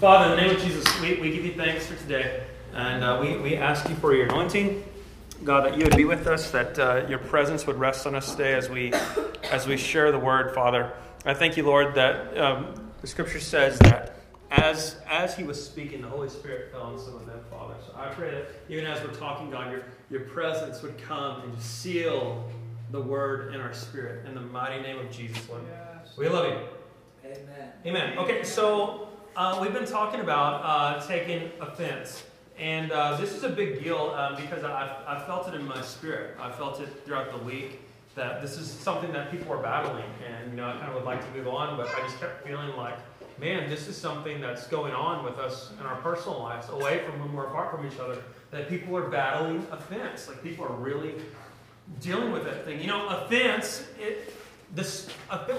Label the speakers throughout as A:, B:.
A: Father, in the name of Jesus, we, we give you thanks for today. And uh, we, we ask you for your anointing. God, that you would be with us, that uh, your presence would rest on us today as we, as we share the word, Father. I thank you, Lord, that um, the scripture says that as, as he was speaking, the Holy Spirit fell on some of them, Father. So I pray that even as we're talking, God, your, your presence would come and just seal the word in our spirit. In the mighty name of Jesus, Lord.
B: Yes.
A: We love you.
B: Amen.
A: Amen. Okay, so uh, we've been talking about uh, taking offense. And uh, this is a big deal um, because I, I felt it in my spirit. I felt it throughout the week that this is something that people are battling. And, you know, I kind of would like to move on, but I just kept feeling like, man, this is something that's going on with us in our personal lives, away from when we're apart from each other, that people are battling offense. Like, people are really dealing with that thing. You know, offense, it, this,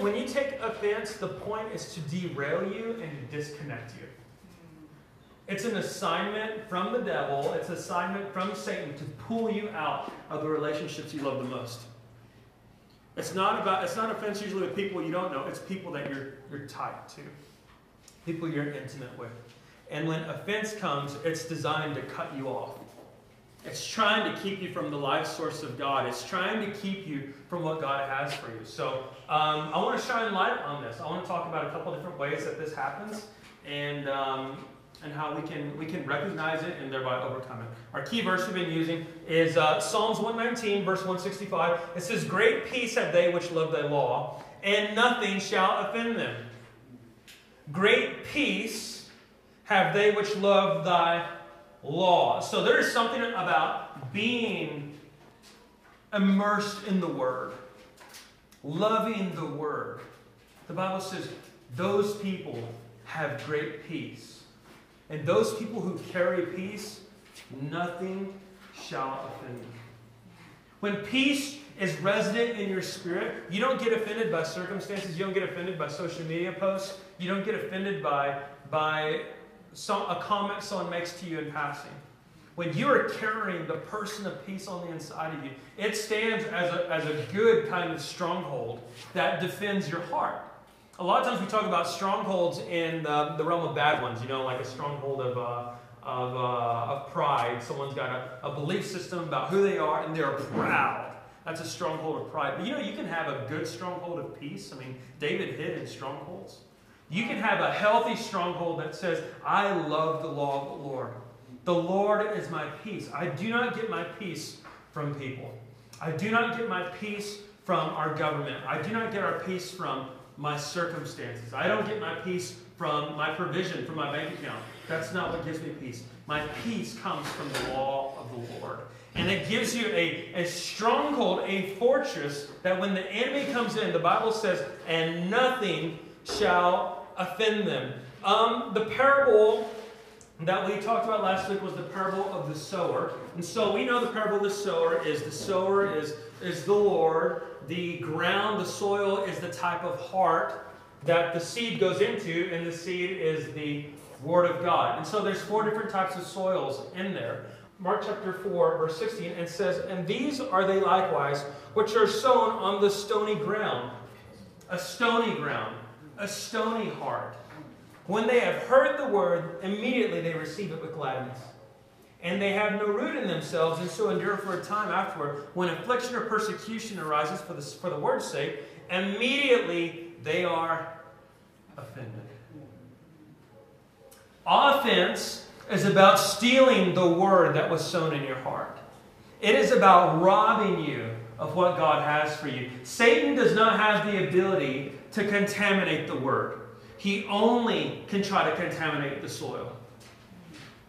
A: when you take offense, the point is to derail you and disconnect you. It's an assignment from the devil, it's an assignment from Satan to pull you out of the relationships you love the most. It's not about it's not offense usually with people you don't know, it's people that you're you're tied to. People you're intimate with. And when offense comes, it's designed to cut you off. It's trying to keep you from the life source of God. It's trying to keep you from what God has for you. So um, I want to shine light on this. I want to talk about a couple different ways that this happens, and um, and how we can we can recognize it and thereby overcome it. Our key verse we've been using is uh, Psalms 119, verse 165. It says, "Great peace have they which love thy law, and nothing shall offend them." Great peace have they which love thy law. So there is something about being immersed in the Word, loving the Word. The Bible says those people have great peace. And those people who carry peace, nothing shall offend them. When peace is resident in your spirit, you don't get offended by circumstances, you don't get offended by social media posts, you don't get offended by, by some, a comment someone makes to you in passing. When you are carrying the person of peace on the inside of you, it stands as a, as a good kind of stronghold that defends your heart. A lot of times we talk about strongholds in the, the realm of bad ones, you know, like a stronghold of, uh, of, uh, of pride. Someone's got a, a belief system about who they are and they're proud. That's a stronghold of pride. But you know, you can have a good stronghold of peace. I mean, David hid in strongholds. You can have a healthy stronghold that says, I love the law of the Lord. The Lord is my peace. I do not get my peace from people. I do not get my peace from our government. I do not get our peace from my circumstances. I don't get my peace from my provision, from my bank account. That's not what gives me peace. My peace comes from the law of the Lord. And it gives you a, a stronghold, a fortress that when the enemy comes in, the Bible says, and nothing shall offend them. Um, the parable that we talked about last week was the parable of the sower. And so we know the parable of the sower is the sower is, is the Lord. The ground, the soil is the type of heart that the seed goes into, and the seed is the Word of God. And so there's four different types of soils in there. Mark chapter 4, verse 16, and says, And these are they likewise, which are sown on the stony ground. A stony ground a stony heart. When they have heard the word, immediately they receive it with gladness. And they have no root in themselves, and so endure for a time afterward. When affliction or persecution arises for the, for the word's sake, immediately they are offended. Offense is about stealing the word that was sown in your heart. It is about robbing you of what God has for you. Satan does not have the ability to contaminate the word. He only can try to contaminate the soil.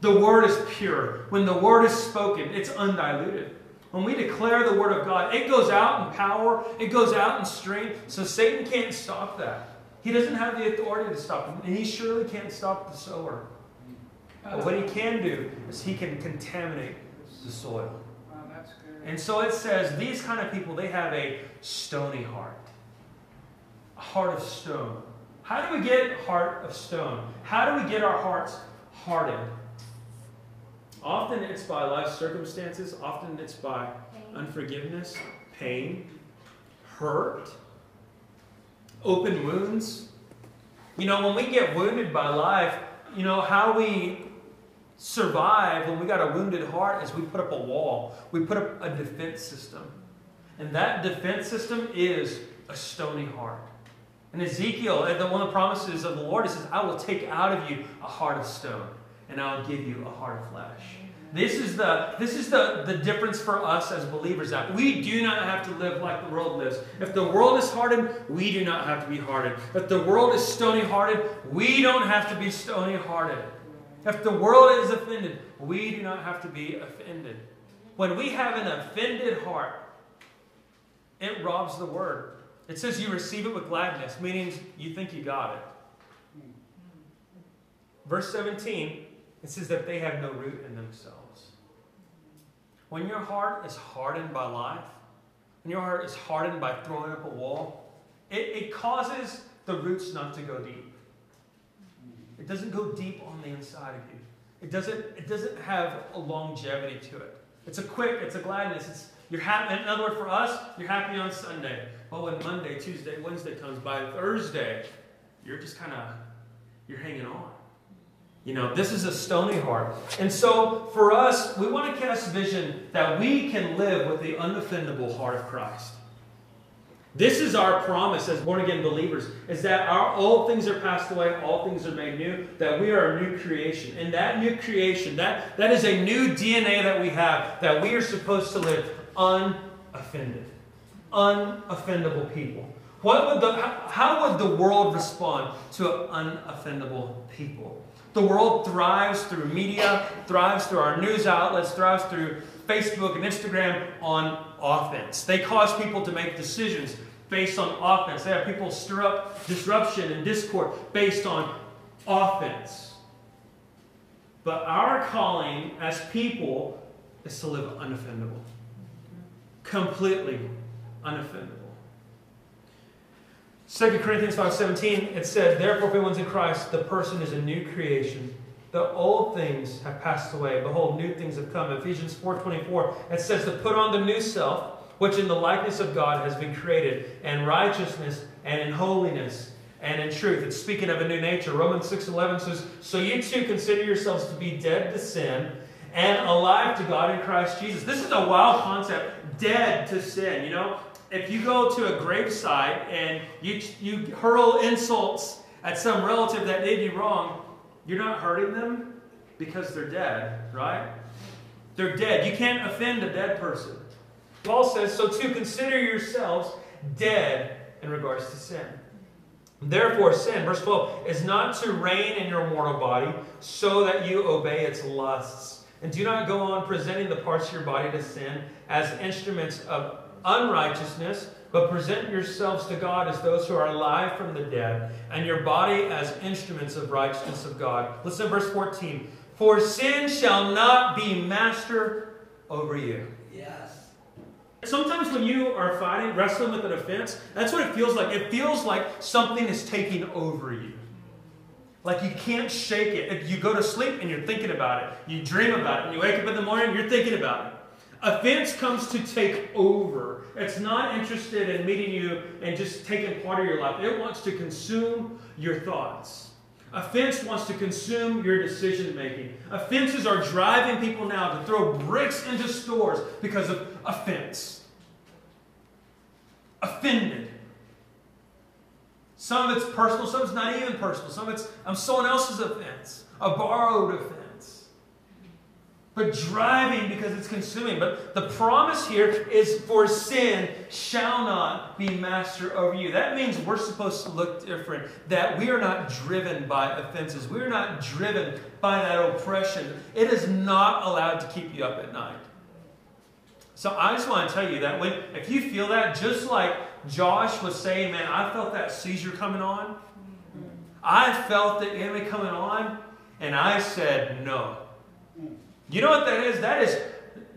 A: The word is pure. When the word is spoken, it's undiluted. When we declare the word of God, it goes out in power, it goes out in strength, so Satan can't stop that. He doesn't have the authority to stop him, and he surely can't stop the sower. But what he can do is he can contaminate the soil. And so it says these kind of people, they have a stony heart heart of stone. How do we get heart of stone? How do we get our hearts hardened? Often it's by life circumstances, often it's by unforgiveness, pain, hurt, open wounds. You know, when we get wounded by life, you know, how we survive when we got a wounded heart is we put up a wall. We put up a defense system. And that defense system is a stony heart. And Ezekiel, uh, one of the promises of the Lord, it says, I will take out of you a heart of stone, and I'll give you a heart of flesh. This is the this is the, the difference for us as believers that we do not have to live like the world lives. If the world is hardened, we do not have to be hardened. If the world is stony hearted, we don't have to be stony hearted. If the world is offended, we do not have to be offended. When we have an offended heart, it robs the word. It says you receive it with gladness, meaning you think you got it. Verse 17, it says that they have no root in themselves. When your heart is hardened by life, when your heart is hardened by throwing up a wall, it, it causes the roots not to go deep. It doesn't go deep on the inside of you. It doesn't, it doesn't have a longevity to it. It's a quick, it's a gladness. It's, you're happy. In other words, for us, you're happy on Sunday. Oh, but when Monday, Tuesday, Wednesday comes by, Thursday, you're just kind of, you're hanging on. You know, this is a stony heart. And so for us, we want to cast vision that we can live with the unoffendable heart of Christ. This is our promise as born again believers is that our all things are passed away, all things are made new, that we are a new creation. And that new creation, that, that is a new DNA that we have, that we are supposed to live unoffended, unoffendable people. What would the, how would the world respond to unoffendable people? The world thrives through media, thrives through our news outlets, thrives through Facebook and Instagram on offense. They cause people to make decisions based on offense. They have people stir up disruption and discord based on offense. But our calling as people is to live unoffendable, completely unoffendable. 2 Corinthians 5.17, it said, Therefore, if anyone's in Christ, the person is a new creation. The old things have passed away. Behold, new things have come. Ephesians 4.24, it says to put on the new self, which in the likeness of God has been created, and righteousness, and in holiness, and in truth. It's speaking of a new nature. Romans 6.11 says, So you too consider yourselves to be dead to sin, and alive to God in Christ Jesus. This is a wild concept, dead to sin. You know, if you go to a gravesite and you, you hurl insults at some relative that did you wrong, you're not hurting them because they're dead, right? They're dead. You can't offend a dead person. Paul says, so to consider yourselves dead in regards to sin. Therefore, sin, verse 12, is not to reign in your mortal body so that you obey its lusts. And do not go on presenting the parts of your body to sin as instruments of unrighteousness, but present yourselves to God as those who are alive from the dead, and your body as instruments of righteousness of God. Listen to verse 14. For sin shall not be master over you.
B: Yes.
A: Sometimes when you are fighting, wrestling with an offense, that's what it feels like. It feels like something is taking over you. Like you can't shake it. If you go to sleep and you're thinking about it, you dream about it, and you wake up in the morning, you're thinking about it. Offense comes to take over. It's not interested in meeting you and just taking part of your life. It wants to consume your thoughts. Offense wants to consume your decision making. Offenses are driving people now to throw bricks into stores because of offense. Offended. Some of it's personal, some of it's not even personal. Some of it's someone else's offense, a borrowed offense but driving because it's consuming. But the promise here is for sin shall not be master over you. That means we're supposed to look different, that we are not driven by offenses, we are not driven by that oppression. It is not allowed to keep you up at night. So I just want to tell you that when if you feel that, just like Josh was saying, man, I felt that seizure coming on. I felt the enemy coming on, and I said no. You know what that is? That is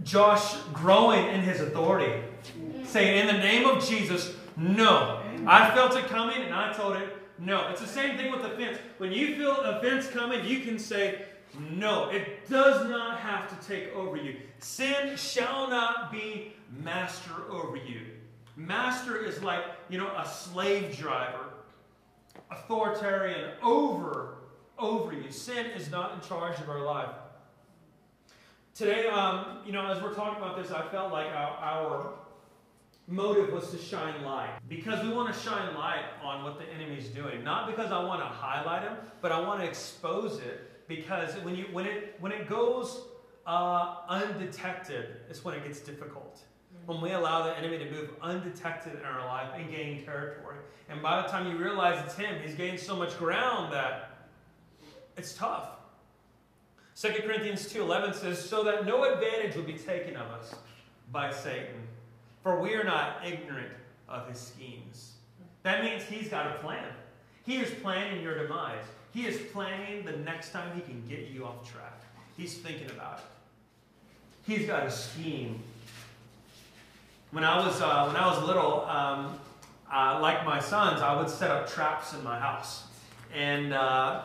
A: Josh growing in his authority. Mm-hmm. Saying, in the name of Jesus, no. I felt it coming and I told it, no. It's the same thing with offense. When you feel offense coming, you can say, no. It does not have to take over you. Sin shall not be master over you. Master is like, you know, a slave driver, authoritarian over over you. Sin is not in charge of our life. Today, um, you know, as we're talking about this, I felt like our, our motive was to shine light because we want to shine light on what the enemy's doing. Not because I want to highlight him, but I want to expose it because when you when it when it goes uh, undetected, it's when it gets difficult. When we allow the enemy to move undetected in our life and gain territory, and by the time you realize it's him, he's gained so much ground that it's tough. 2 Corinthians 2.11 says, So that no advantage will be taken of us by Satan, for we are not ignorant of his schemes. That means he's got a plan. He is planning your demise. He is planning the next time he can get you off track. He's thinking about it. He's got a scheme. When I was, uh, when I was little, um, uh, like my sons, I would set up traps in my house. And uh,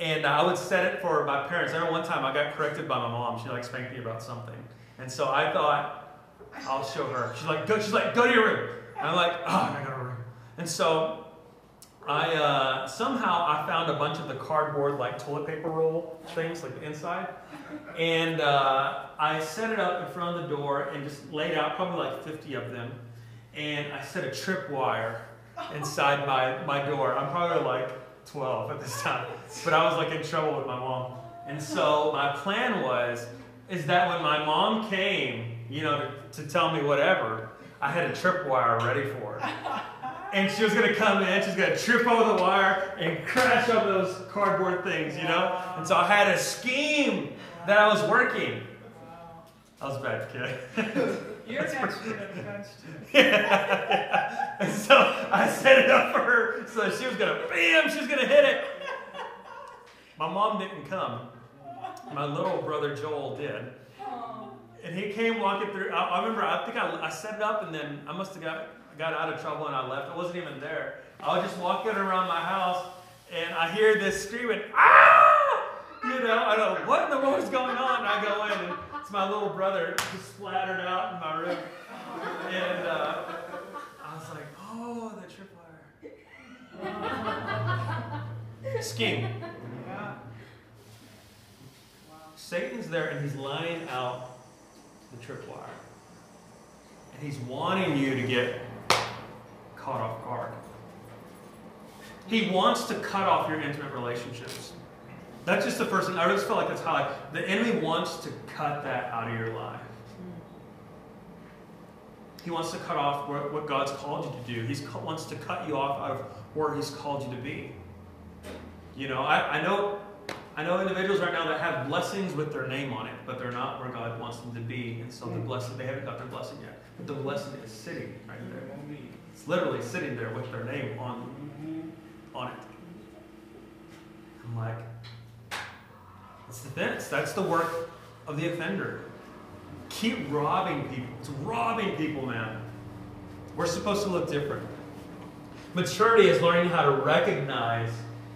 A: and I would set it for my parents. I remember one time I got corrected by my mom. She like spanked me about something, and so I thought I'll show her. She's like, go. She's like, go to your room. And I'm like, oh, I got a room. And so I uh, somehow I found a bunch of the cardboard like toilet paper roll things, like the inside, and uh, I set it up in front of the door and just laid out probably like 50 of them, and I set a trip wire inside my my door. I'm probably like 12 at this time. But I was like in trouble with my mom. And so my plan was, is that when my mom came, you know, to, to tell me whatever, I had a tripwire ready for her. And she was to come in, she's to trip over the wire and crash over those cardboard things, you know? And so I had a scheme that I was working. I was a bad kid.
B: You're next to the punch
A: yeah. And so I set it up for her so she was gonna bam, she's gonna hit it. My mom didn't come. My little brother Joel did. And he came walking through. I, I remember, I think I, I set it up and then I must have got, got out of trouble and I left. I wasn't even there. I was just walking around my house and I hear this screaming, ah! You know, I go, what in the world is going on? And I go in and it's my little brother just splattered out in my room. And uh, I was like, oh, the tripwire. Scheme.
B: Yeah.
A: Satan's there and he's laying out the tripwire. And he's wanting you to get caught off guard. He wants to cut off your intimate relationships. That's just the first thing. I just felt like that's how I, the enemy wants to cut that out of your life. He wants to cut off what, what God's called you to do. He wants to cut you off out of where He's called you to be. You know, I, I know I know individuals right now that have blessings with their name on it, but they're not where God wants them to be. And so the blessing, they haven't got their blessing yet. But the blessing is sitting right there. It's literally sitting there with their name on, on it. I'm like, it's the fence. That's the work of the offender. Keep robbing people. It's robbing people, man. We're supposed to look different. Maturity is learning how to recognize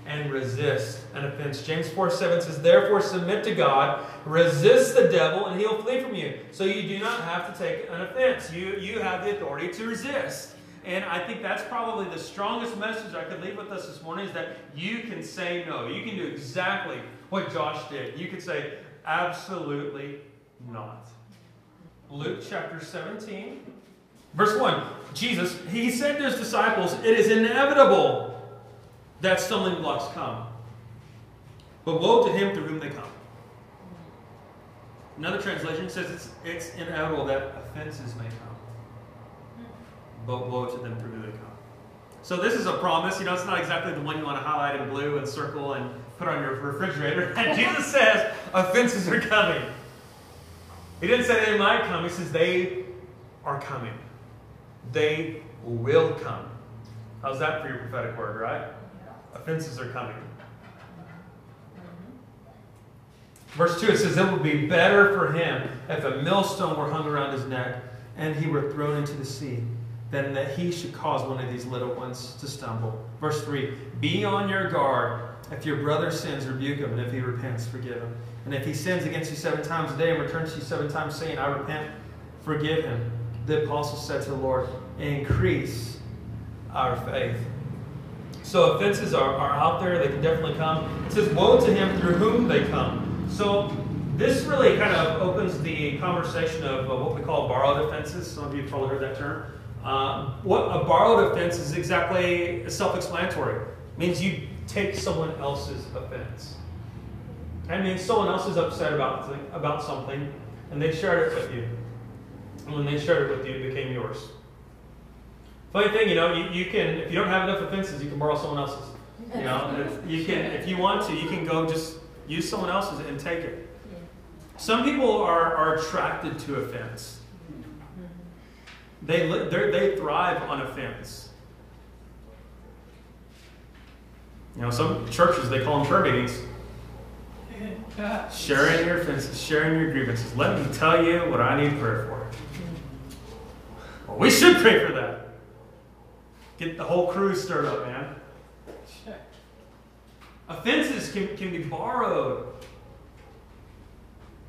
A: and resist an offense. James 4 7 says, Therefore submit to God, resist the devil, and he'll flee from you. So you do not have to take an offense. You, you have the authority to resist. And I think that's probably the strongest message I could leave with us this morning is that you can say no. You can do exactly what Josh did. You could say, absolutely not. Luke chapter 17, verse 1. Jesus, he said to his disciples, It is inevitable that stumbling blocks come. But woe to him through whom they come. Another translation says it's, it's inevitable that offenses may come. But woe to them through whom they come. So this is a promise. You know, it's not exactly the one you want to highlight in blue and circle and put on your refrigerator. And Jesus says offenses are coming. He didn't say they might come. He says they are coming. They will come. How's that for your prophetic word, right? Offenses are coming. Verse 2 it says, It would be better for him if a millstone were hung around his neck and he were thrown into the sea than that he should cause one of these little ones to stumble. Verse 3 Be on your guard. If your brother sins, rebuke him, and if he repents, forgive him. And if he sins against you seven times a day and returns to you seven times, saying, I repent, forgive him. The apostle said to the Lord, Increase our faith. So offenses are, are out there, they can definitely come. It says, Woe to him through whom they come. So this really kind of opens the conversation of uh, what we call borrowed offenses. Some of you have probably heard that term. Um, what a borrowed offense is exactly self explanatory. Means you take someone else's offense. I mean, someone else is upset about, about something and they shared it with you. And when they shared it with you, it became yours. Funny thing, you know, you, you can, if you don't have enough offenses, you can borrow someone else's. You know, if you can, if you want to, you can go just use someone else's and take it. Some people are, are attracted to offense. Mm-hmm. They, they thrive on offense. You know, some churches, they call them prayer meetings. Sharing your offenses, sharing your grievances. Let me tell you what I need prayer for. Well, we should pray for that. Get the whole crew stirred up, man. Offenses can, can be borrowed.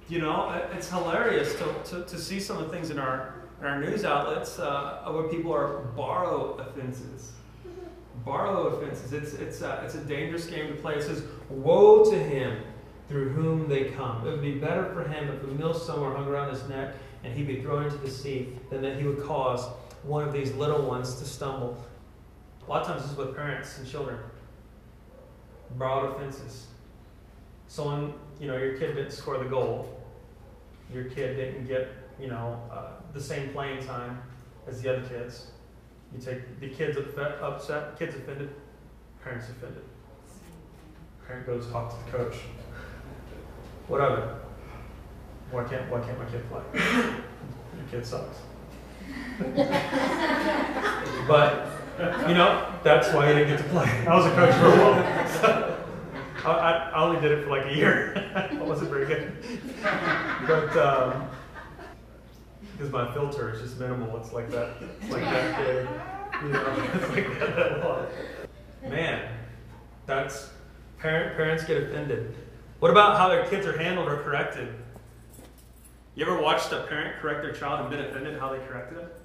A: You know, it's hilarious to, to, to see some of the things in our, in our news outlets uh, where people are borrow offenses. Borrow offenses. It's, it's, a, it's a dangerous game to play. It says, Woe to him through whom they come. It would be better for him if a millstone were hung around his neck and he be thrown into the sea than that he would cause one of these little ones to stumble. A lot of times this is with parents and children. Borrowed offenses. Someone, you know, your kid didn't score the goal. Your kid didn't get, you know, uh, the same playing time as the other kids. You take the kids upset, kids offended, parents offended. Parent goes talk to the coach. What of it? Why can't why can't my kid play? Your kid sucks. but you know, that's why he didn't get to play. I was a coach for a while. So I, I, only did it for like a year. I wasn't very good. But um, because my filter is just minimal, it's like that, it's like that big. You know, it's like that, that Man, that's parent, parents get offended. What about how their kids are handled or corrected? You ever watched a parent correct their child and been offended how they corrected it?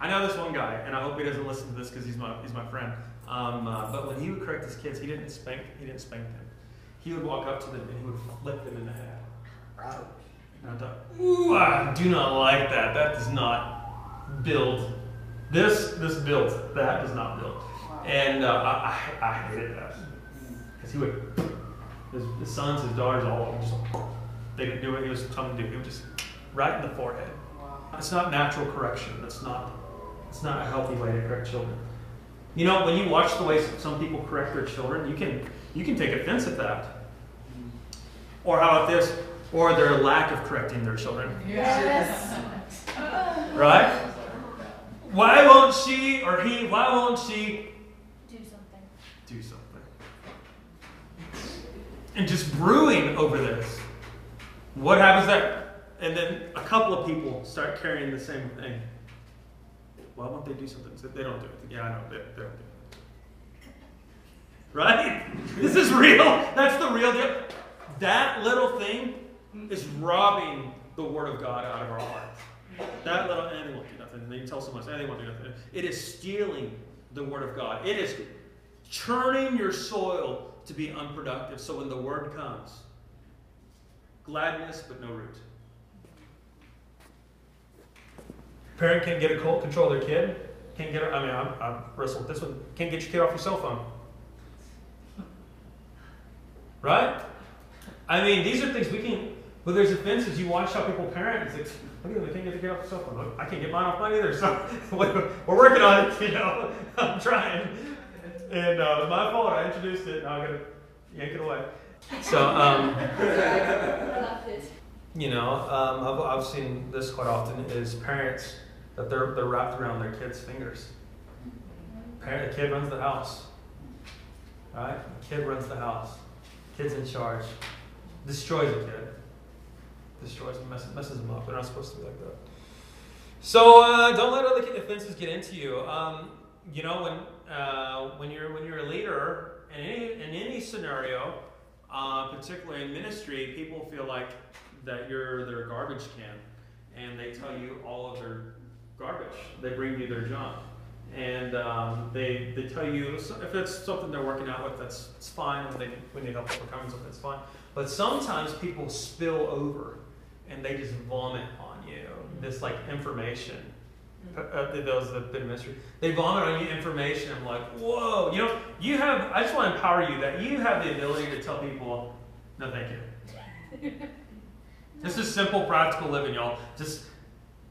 A: I know this one guy, and I hope he doesn't listen to this because he's my he's my friend. Um, uh, but when he would correct his kids, he didn't spank he didn't spank them. He would walk up to them and he would flip them in the head. And I thought, ooh, I do not like that. That does not build. This this builds. That does not build. And uh, I, I, I hated that because he would his, his, sons, his daughters, all of them just they could do what he was telling them to do. He would just right in the forehead. It's not natural correction. That's not it's not a healthy way to correct children. You know, when you watch the way some people correct their children, you can you can take offense at that. Or how about this? Or their lack of correcting their children.
C: Yes.
A: Right? Why won't she or he, why won't she
C: do something?
A: Do something. And just brewing over this. What happens there? And then a couple of people start carrying the same thing. Why won't they do something? They don't do it. Yeah, I know. They, they don't do it. Right? This is real. That's the real deal. That little thing is robbing the Word of God out of our hearts. That little, eh, they won't do nothing. They tell someone, eh, they won't do nothing. It is stealing the Word of God. It is churning your soil to be unproductive. So when the Word comes, gladness but no root. Parent can't get a cold, control their kid. Can't get. I mean, I'm, I'm wrestled this one. Can't get your kid off your cell phone. Right? I mean, these are things we can. But there's offenses. You watch how people parent. It's like, look at them. They can't get their kid off the cell phone. I can't get mine off mine either. So we're working on it. You know, I'm trying. And uh, my fault. I introduced it. Now I gotta yank it away. So, um, you know, um, I've, I've seen this quite often is parents that they're, they're wrapped around their kid's fingers. Parent, the kid runs the house. Right? The kid runs the house. Kid's in charge. Destroys a kid. Destroys them, messes, messes them up. They're not supposed to be like that. So uh, don't let other offenses get into you. Um, you know, when uh, when you're when you're a leader in any in any scenario, uh, particularly in ministry, people feel like that you're their garbage can, and they tell you all of their garbage. They bring you their junk. and um, they they tell you if it's something they're working out with, that's it's fine. When they when they help overcoming something, that's fine. But sometimes people spill over, and they just vomit on you this like information. Uh, uh, those that have been in ministry, they vomit on you information. I'm like, whoa, you know, you have. I just want to empower you that you have the ability to tell people, no, thank you. This is simple, practical living, y'all. Just,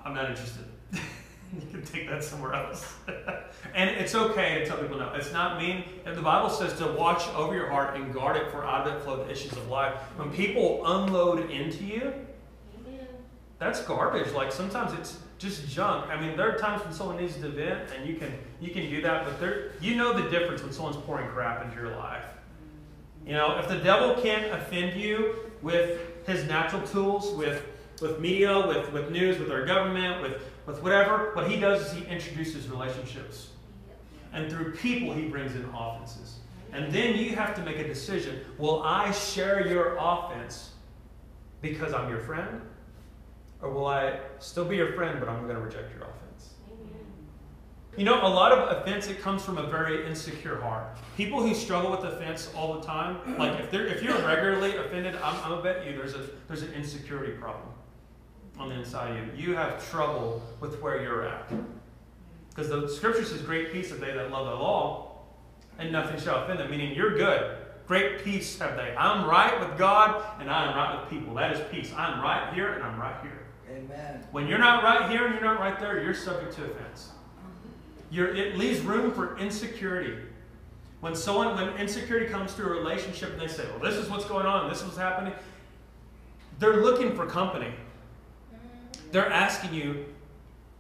A: I'm not interested. you can take that somewhere else. and it's okay to tell people no. It's not mean. And the Bible says to watch over your heart and guard it, for out of it flow the issues of life. When people unload into you, that's garbage. Like sometimes it's just junk. I mean, there are times when someone needs to vent, and you can you can do that. But there, you know the difference when someone's pouring crap into your life. You know, if the devil can't offend you with his natural tools, with with media, with, with news, with our government, with, with whatever, what he does is he introduces relationships. And through people, he brings in offenses. And then you have to make a decision. Will I share your offense because I'm your friend? Or will I still be your friend, but I'm going to reject your offense? You know, a lot of offense it comes from a very insecure heart. People who struggle with offense all the time, like if they're if you're regularly offended, I'm, I'm gonna bet you there's a there's an insecurity problem on the inside of you. You have trouble with where you're at. Because the scripture says, Great peace have they that love the law, and nothing shall offend them, meaning you're good. Great peace have they. I'm right with God, and I am right with people. That is peace. I'm right here, and I'm right here.
D: Amen.
A: When you're not right here and you're not right there, you're subject to offense. You're, it leaves room for insecurity. When someone, when insecurity comes to a relationship and they say, well, this is what's going on, this is what's happening, they're looking for company. They're asking you,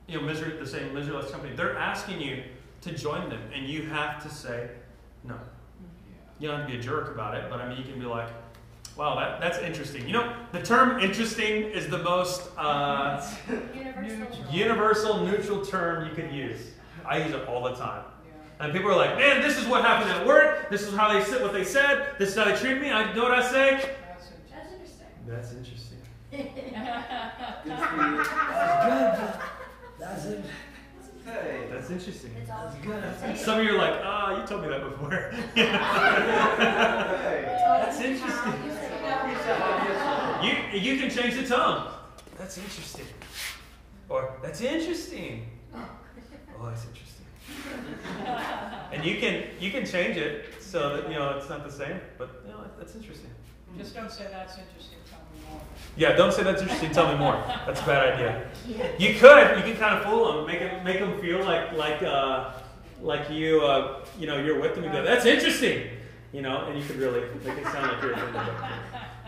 A: you know, misery, the same miseryless company, they're asking you to join them, and you have to say no. You don't have to be a jerk about it, but I mean, you can be like, wow, that, that's interesting. You know, the term interesting is the most uh,
C: Universal.
A: universal, neutral term you could use. I use it all the time. And people are like, man, this is what happened at work. This is how they said what they said. This is how they treat me. I know what I say.
C: That's interesting.
A: That's interesting.
D: Good. That's good. That's it.
E: Hey.
A: That's interesting.
C: It's all
D: That's good.
C: Say
A: Some of you are like, ah, you told me that before.
E: Hey.
A: That's interesting. You you can change the tone. That's interesting. Or that's interesting. Oh, that's interesting. And you can you can change it so that you know it's not the same, but you know that's interesting.
B: Just don't say that's interesting, tell me more.
A: Yeah, don't say that's interesting. Tell me more. That's a bad idea. You could you can kind of fool them, make it make them feel like like uh, like you uh, you know you're with them. You go, that's interesting, you know, and you could really make it sound like you're offended.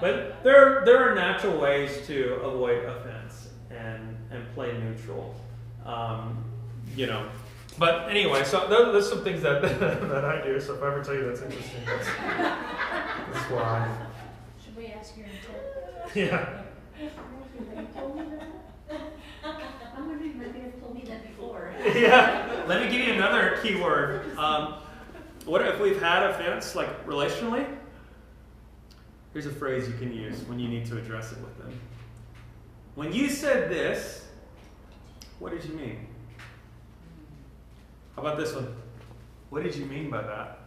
A: But there there are natural ways to avoid offense and and play neutral, um, you know. But anyway, so those, those are some things that that I do. So if I ever tell you that's interesting, that's, that's why.
C: Should we ask your intent?
A: Yeah.
F: I'm wondering if you've told me that before.
A: yeah. Let me give you another keyword. Um, what if we've had offense, like relationally? Here's a phrase you can use when you need to address it with them. When you said this, what did you mean? How about this one? What did you mean by that?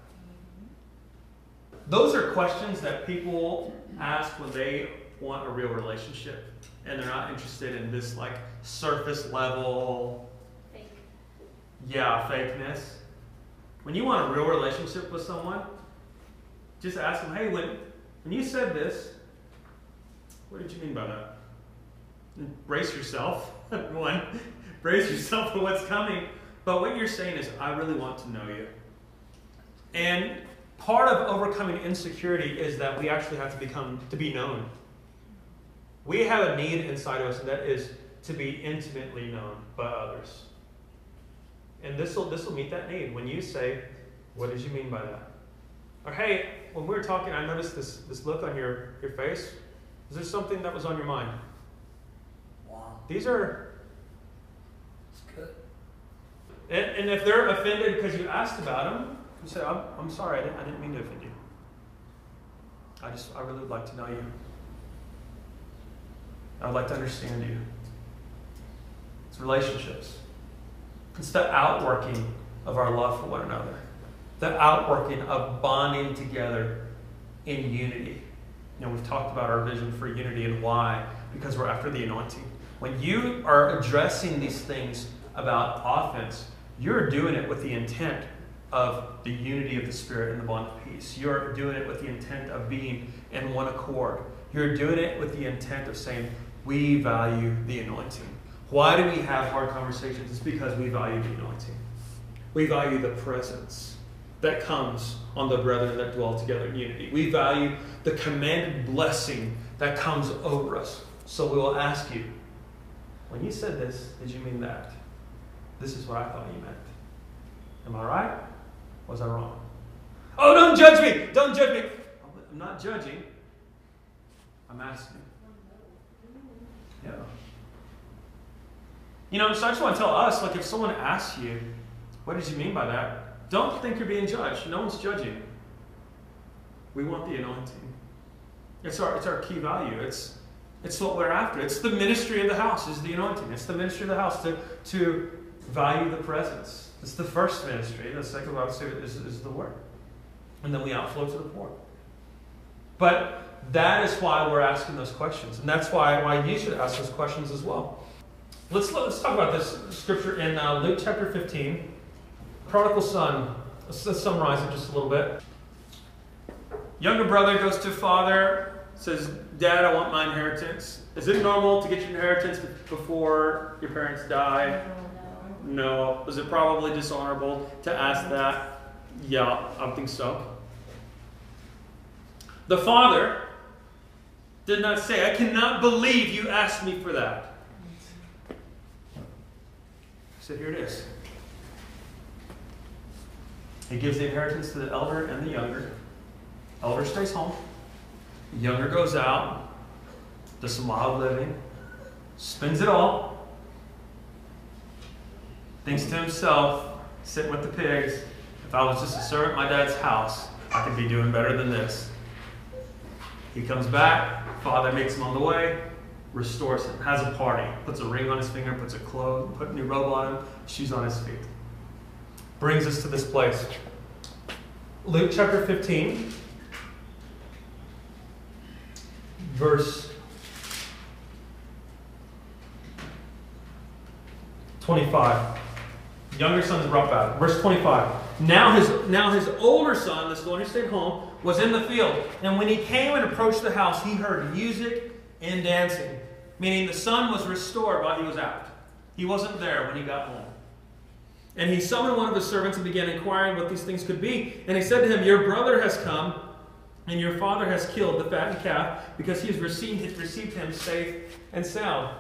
A: Those are questions that people ask when they want a real relationship and they're not interested in this like surface level
C: Fake.
A: yeah, fakeness. When you want a real relationship with someone, just ask them, hey, when, when you said this, what did you mean by that? Brace yourself. One, brace yourself for what's coming. But what you're saying is, I really want to know you. And part of overcoming insecurity is that we actually have to become to be known. We have a need inside of us, and that is to be intimately known by others. And this will this will meet that need. When you say, "What did you mean by that?" Or, "Hey, when we were talking, I noticed this this look on your your face. Is there something that was on your mind?"
D: Wow.
A: These are,
D: It's good.
A: and, and if they're offended because you asked about them, you say, "I'm I'm sorry, I didn't I didn't mean to offend you. I just I really would like to know you. I would like to understand you." It's relationships. It's the outworking of our love for one another, the outworking of bonding together in unity. You know, we've talked about our vision for unity and why, because we're after the anointing. When you are addressing these things about offense, you're doing it with the intent of the unity of the Spirit and the bond of peace. You're doing it with the intent of being in one accord. You're doing it with the intent of saying, we value the anointing. Why do we have hard conversations? It's because we value the anointing. We value the presence that comes on the brethren that dwell together in unity. We value the commanded blessing that comes over us. So we will ask you, when you said this, did you mean that? This is what I thought you meant. Am I right? Was I wrong? Oh, don't judge me! Don't judge me! I'm not judging. I'm asking. Yeah. You know, so I just want to tell us, like, if someone asks you, what did you mean by that? Don't think you're being judged. No one's judging. We want the anointing. It's our, it's our key value. It's, it's what we're after. It's the ministry of the house, is the anointing. It's the ministry of the house to, to value the presence. It's the first ministry. The second, say, is, is the word. And then we outflow to the poor. But that is why we're asking those questions. And that's why, why you should ask those questions as well. Let's, let's talk about this scripture in uh, Luke chapter 15. Prodigal son. Let's, let's summarize it just a little bit. Younger brother goes to father, says, Dad, I want my inheritance. Is it normal to get your inheritance before your parents die? No. Is it probably dishonorable to ask that? Yeah, I think so. The father did not say, I cannot believe you asked me for that. He said, Here it is. It gives the inheritance to the elder and the younger. Elder stays home. Younger goes out, does some wild living, spends it all, thinks to himself, sitting with the pigs, if I was just a servant at my dad's house, I could be doing better than this. He comes back, father makes him on the way, restores him, has a party, puts a ring on his finger, puts a clothes, put a new robe on him, shoes on his feet. Brings us to this place. Luke chapter 15, verse 25. Younger son's brought back. Verse 25. Now his, now his older son, this is the one who stayed home, was in the field. And when he came and approached the house, he heard music and dancing. Meaning the son was restored while he was out. He wasn't there when he got home. And he summoned one of his servants and began inquiring what these things could be. And he said to him, Your brother has come, and your father has killed the fattened calf, because he has received, received him safe and sound.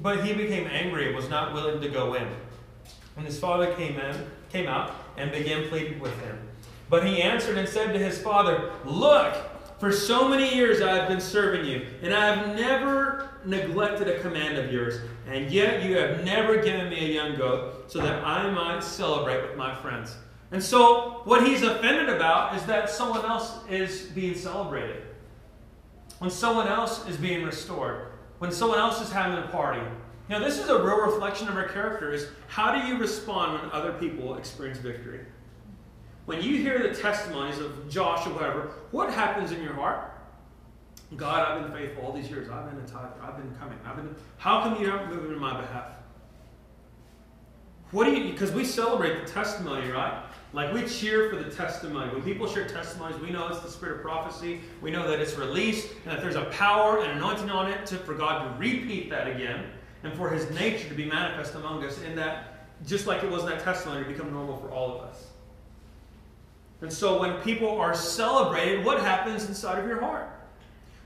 A: But he became angry and was not willing to go in. And his father came in, came out, and began pleading with him. But he answered and said to his father, Look, for so many years I have been serving you, and I have never neglected a command of yours, and yet you have never given me a young goat, so that I might celebrate with my friends. And so, what he's offended about is that someone else is being celebrated. When someone else is being restored. When someone else is having a party. You know, this is a real reflection of our character is how do you respond when other people experience victory? When you hear the testimonies of Josh or whatever, what happens in your heart? God, I've been faithful all these years. I've been a tither. I've been coming. I've been. How come you're not moving in my behalf? What do you? Because we celebrate the testimony, right? Like we cheer for the testimony. When people share testimonies, we know it's the spirit of prophecy. We know that it's released and that there's a power and anointing on it to, for God to repeat that again and for His nature to be manifest among us. In that, just like it was in that testimony, to become normal for all of us. And so when people are celebrated, what happens inside of your heart?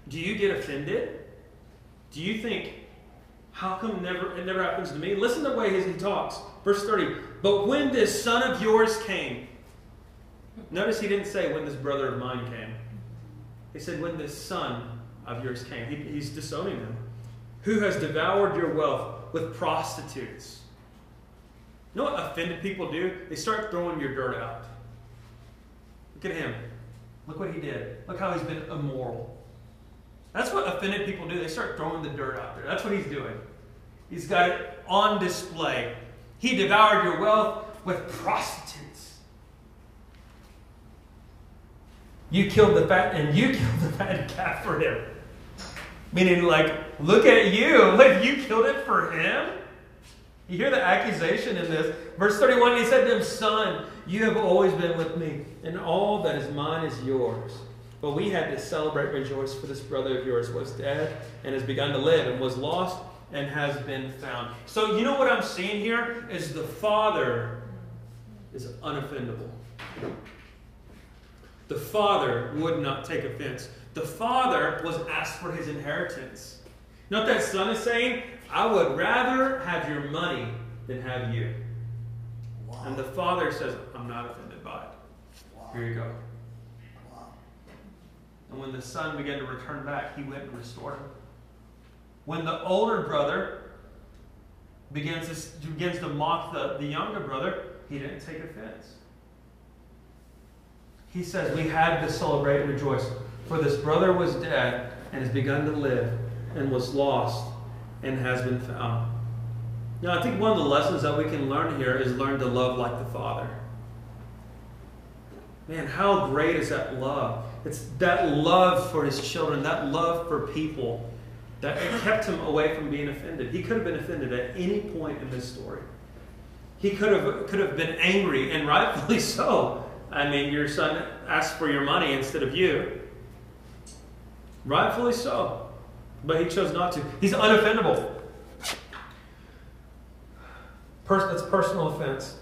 A: Do you get offended? Do you think, how come never, it never happens to me? Listen to the way he talks. Verse 30. But when this son of yours came, notice he didn't say when this brother of mine came. He said when this son of yours came. He, he's disowning him. Who has devoured your wealth with prostitutes. You know what offended people do? They start throwing your dirt out. Look at him. Look what he did. Look how he's been immoral. That's what offended people do. They start throwing the dirt out there. That's what he's doing. He's got it on display. He devoured your wealth with prostitutes. You killed the fat, and you killed the fat calf for him. Meaning, like, look at you. Like, you killed it for him? You hear the accusation in this. Verse 31 He said to him, Son, you have always been with me, and all that is mine is yours. But we had to celebrate, rejoice, for this brother of yours was dead and has begun to live, and was lost and has been found. So, you know what I'm seeing here is the Father is unoffendable. The Father would not take offense. The Father was asked for his inheritance. Not that Son is saying, I would rather have your money than have you.
D: Wow.
A: And the Father says, I'm not offended by it.
D: Wow.
A: Here you go.
D: Wow.
A: And when the son began to return back, he went and restored him. When the older brother begins to, begins to mock the, the younger brother, he didn't take offense. He says, We had to celebrate and rejoice, for this brother was dead and has begun to live and was lost and has been found. Now, I think one of the lessons that we can learn here is learn to love like the Father. Man, how great is that love? It's that love for his children, that love for people, that kept him away from being offended. He could have been offended at any point in this story. He could have could have been angry, and rightfully so. I mean, your son asked for your money instead of you. Rightfully so. But he chose not to. He's unoffendable. That's personal offense.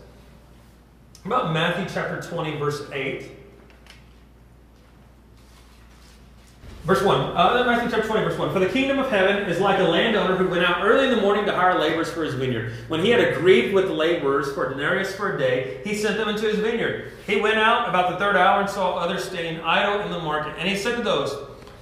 A: About Matthew chapter 20, verse 8? Verse 1. Uh, Matthew chapter 20, verse 1. For the kingdom of heaven is like a landowner who went out early in the morning to hire laborers for his vineyard. When he had agreed with the laborers for a denarius for a day, he sent them into his vineyard. He went out about the third hour and saw others standing idle in the market. And he said to those,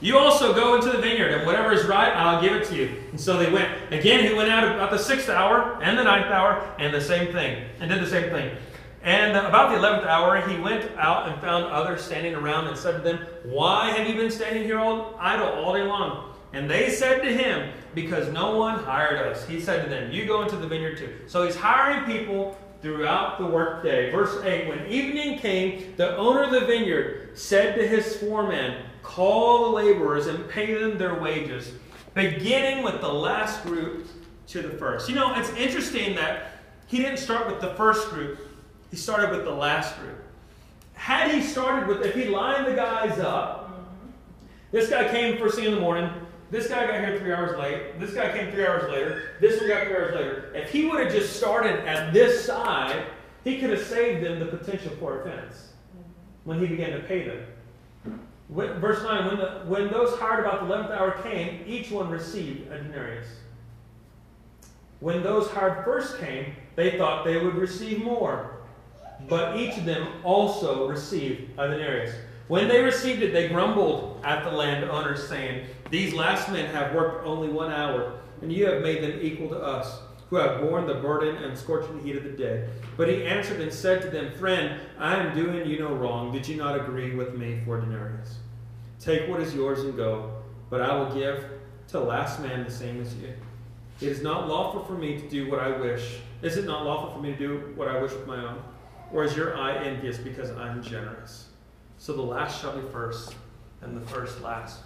A: You also go into the vineyard, and whatever is right, I'll give it to you. And so they went. Again, he went out about the sixth hour and the ninth hour, and the same thing, and did the same thing. And uh, about the eleventh hour, he went out and found others standing around and said to them, Why have you been standing here all idle all day long? And they said to him, Because no one hired us. He said to them, You go into the vineyard too. So he's hiring people throughout the workday. Verse 8 When evening came, the owner of the vineyard said to his foreman, Call the laborers and pay them their wages, beginning with the last group to the first. You know, it's interesting that he didn't start with the first group. He started with the last group. Had he started with, if he lined the guys up, this guy came first thing in the morning, this guy got here three hours late, this guy came three hours later, this one got three hours later. If he would have just started at this side, he could have saved them the potential for offense when he began to pay them. When- Verse 9 when, the, when those hired about the 11th hour came, each one received a denarius. When those hired first came, they thought they would receive more. But each of them also received a denarius. When they received it, they grumbled at the landowners, saying, These last men have worked only one hour, and you have made them equal to us, who have borne the burden and scorching heat of the day. But he answered and said to them, Friend, I am doing you no wrong. Did you not agree with me for denarius? Take what is yours and go, but I will give to the last man the same as you. It is not lawful for me to do what I wish. Is it not lawful for me to do what I wish with my own? Or is your eye envious because I'm generous? So the last shall be first, and the first last.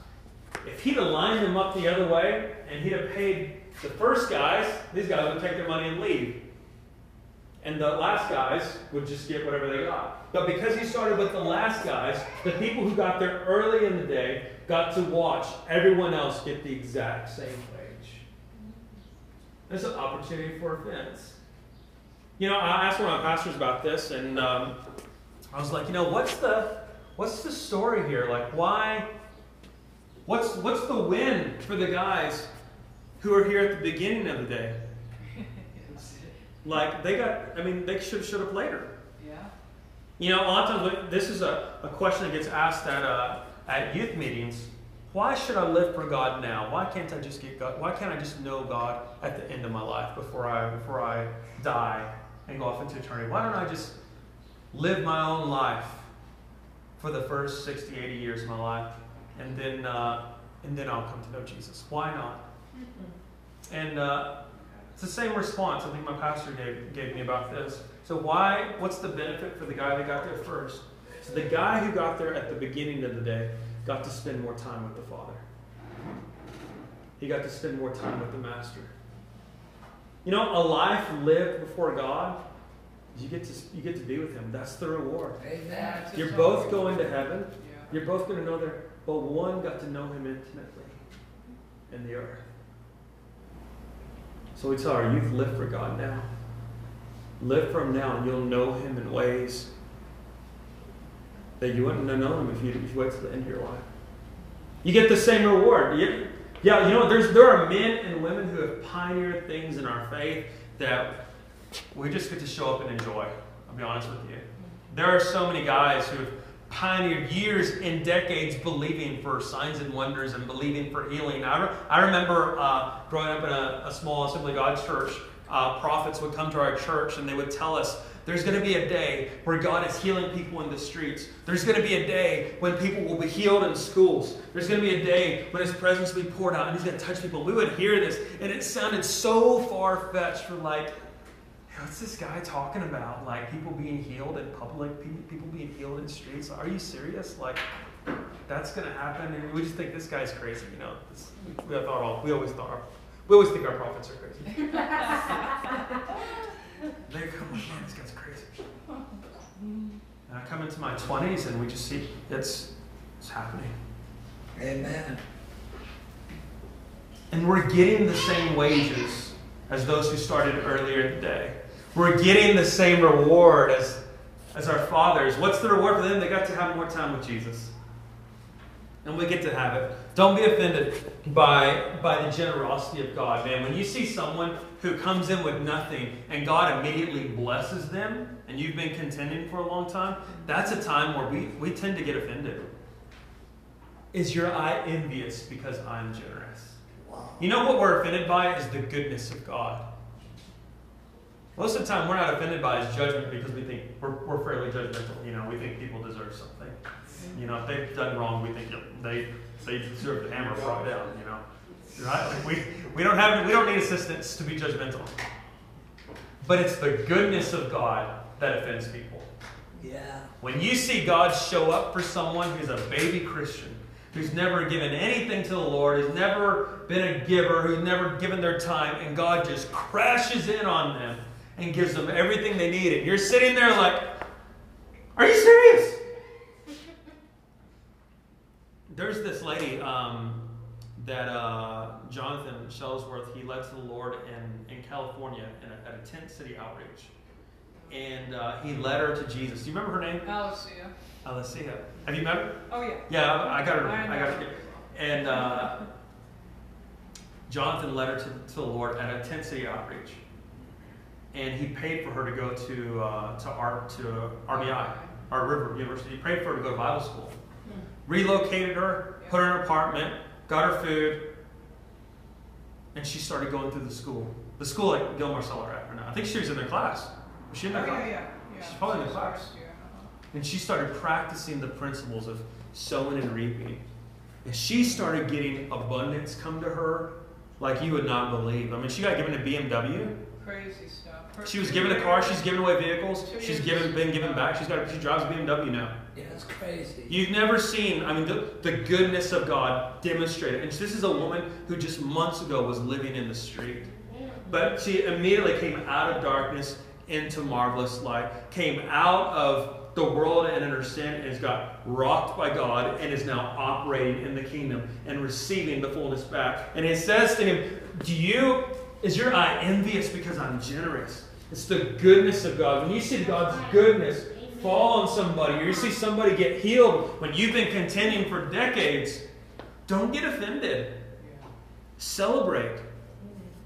A: If he'd have lined them up the other way, and he'd have paid the first guys, these guys would take their money and leave. And the last guys would just get whatever they got. But because he started with the last guys, the people who got there early in the day got to watch everyone else get the exact same wage. There's an opportunity for offense. You know, I asked one of my pastors about this, and um, I was like, you know, what's the what's the story here? Like, why? What's what's the win for the guys who are here at the beginning of the day? Like they got, I mean, they should have showed up later.
B: Yeah.
A: You know, a lot of times this is a, a question that gets asked at uh, at youth meetings. Why should I live for God now? Why can't I just get God? Why can't I just know God at the end of my life before I before I die and go off into eternity? Why don't I just live my own life for the first 60, 80 years of my life, and then uh, and then I'll come to know Jesus? Why not? And uh, It's the same response I think my pastor gave, gave me about this. So why? What's the benefit for the guy that got there first? So the guy who got there at the beginning of the day got to spend more time with the Father. He got to spend more time with the Master. You know, a life lived before God, you get to you get to be with Him. That's the reward.
D: Amen.
A: You're both going to heaven. You're both going to know there, but one got to know Him intimately in the earth. So we tell our youth, live for God now. Live for Him now, and you'll know Him in ways that you wouldn't have known Him if you, if you wait till the end of your life. You get the same reward. You- yeah, you know, there's, there are men and women who have pioneered things in our faith that we just get to show up and enjoy. I'll be honest with you. There are so many guys who have pioneered years and decades believing for signs and wonders and believing for healing. I, re- I remember uh, growing up in a, a small Assembly of God church, uh, prophets would come to our church and they would tell us there's going to be a day where God is healing people in the streets. There's going to be a day when people will be healed in schools. There's going to be a day when His presence will be poured out and He's going to touch people. We would hear this and it sounded so far fetched for like, What's this guy talking about? Like people being healed in public, people being healed in streets. Are you serious? Like that's gonna happen? And we just think this guy's crazy. You know, This- we thought all we always thought our, we always think our prophets are crazy. they come like, man, this guy's crazy. And I come into my twenties and we just see it's it's happening.
D: Amen.
A: And we're getting the same wages as those who started earlier in the day. We're getting the same reward as, as our fathers. What's the reward for them? They got to have more time with Jesus. And we get to have it. Don't be offended by, by the generosity of God, man. When you see someone who comes in with nothing and God immediately blesses them, and you've been contending for a long time, that's a time where we, we tend to get offended. Is your eye envious because I'm generous? You know what we're offended by is the goodness of God. Most of the time, we're not offended by His judgment because we think we're, we're fairly judgmental. You know, we think people deserve something. Mm-hmm. You know, if they've done wrong, we think they they deserve the hammer brought down. You know, right? Like we we don't have we don't need assistance to be judgmental. But it's the goodness of God that offends people.
D: Yeah.
A: When you see God show up for someone who's a baby Christian, who's never given anything to the Lord, who's never been a giver, who's never given their time, and God just crashes in on them and gives them everything they need, and you're sitting there like, are you serious? There's this lady um, that uh, Jonathan Shuttlesworth, he led to the Lord in, in California in a, at a tent city outreach. And uh, he led her to Jesus. Do you remember her name?
B: Alicia.
A: Alicia. Have you met her?
B: Oh, yeah.
A: Yeah, I I got her.
B: I
A: I got her. And uh, Jonathan led her to, to the Lord at a tent city outreach, and he paid for her to go to uh, to our to RBI, our River University. He paid for her to go to Bible school. Relocated her, put her in an apartment, got her food, and she started going through the school. The school like Gilmore Cellar at right now. I think she was in their class. Was she in
B: Oh,
A: their
B: yeah,
A: class?
B: yeah, yeah.
A: She's probably in the class.
B: year, uh-huh.
A: And she started practicing the principles of sowing and reaping. And she started getting abundance come to her like you would not believe. I mean, she got given a BMW.
B: Crazy stuff.
A: She was given a car. She's given away vehicles. She's given, been given back. She's got. She drives a BMW now.
D: Yeah, it's crazy.
A: You've never seen. I mean, the, the goodness of God demonstrated. And this is a woman who just months ago was living in the street. But she immediately came out of darkness into marvelous light, came out of the world and in her sin, and has got rocked by God and is now operating in the kingdom and receiving the fullness back. And it says to him, Do you, is your eye envious because I'm generous? It's the goodness of God. When you see God's goodness fall on somebody, or you see somebody get healed when you've been contending for decades, don't get offended. Celebrate.